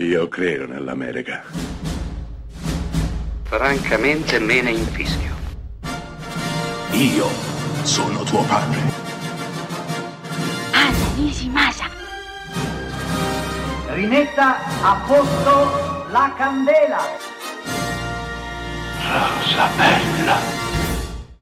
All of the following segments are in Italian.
Io credo nell'America. Francamente me ne infischio. Io sono tuo padre. Anna Nishimasa. Rimetta a posto la candela. Rosa bella.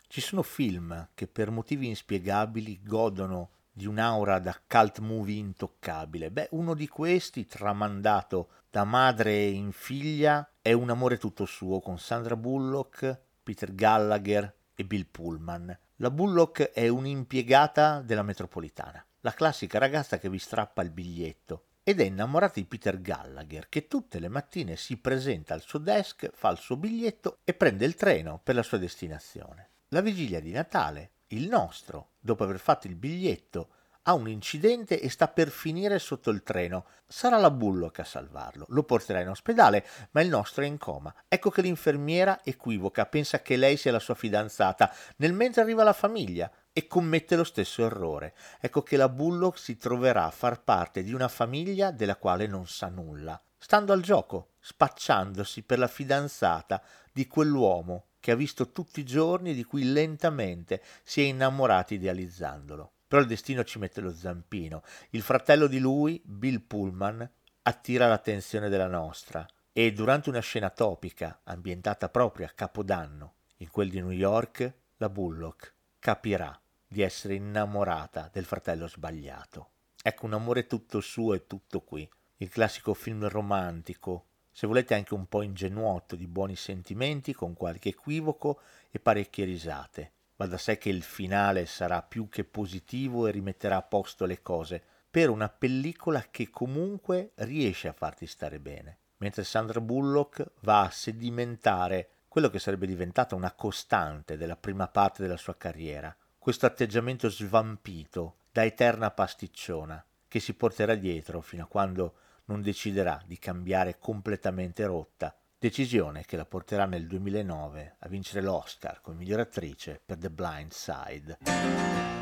Ci sono film che per motivi inspiegabili godono di un'aura da cult movie intoccabile. Beh, uno di questi, tramandato da madre in figlia, è Un amore tutto suo con Sandra Bullock, Peter Gallagher e Bill Pullman. La Bullock è un'impiegata della metropolitana, la classica ragazza che vi strappa il biglietto ed è innamorata di Peter Gallagher che tutte le mattine si presenta al suo desk, fa il suo biglietto e prende il treno per la sua destinazione. La vigilia di Natale il nostro, dopo aver fatto il biglietto, ha un incidente e sta per finire sotto il treno. Sarà la Bullock a salvarlo. Lo porterà in ospedale, ma il nostro è in coma. Ecco che l'infermiera equivoca, pensa che lei sia la sua fidanzata, nel mentre arriva la famiglia e commette lo stesso errore. Ecco che la Bullock si troverà a far parte di una famiglia della quale non sa nulla, stando al gioco, spacciandosi per la fidanzata di quell'uomo che ha visto tutti i giorni e di cui lentamente si è innamorato idealizzandolo. Però il destino ci mette lo zampino. Il fratello di lui, Bill Pullman, attira l'attenzione della nostra e durante una scena topica ambientata proprio a Capodanno, in quel di New York, la Bullock capirà di essere innamorata del fratello sbagliato. Ecco un amore tutto suo e tutto qui. Il classico film romantico se volete anche un po' ingenuotto di buoni sentimenti, con qualche equivoco e parecchie risate. Va da sé che il finale sarà più che positivo e rimetterà a posto le cose, per una pellicola che comunque riesce a farti stare bene, mentre Sandra Bullock va a sedimentare quello che sarebbe diventata una costante della prima parte della sua carriera, questo atteggiamento svampito da eterna pasticciona che si porterà dietro fino a quando non deciderà di cambiare completamente rotta, decisione che la porterà nel 2009 a vincere l'Oscar come miglior attrice per The Blind Side.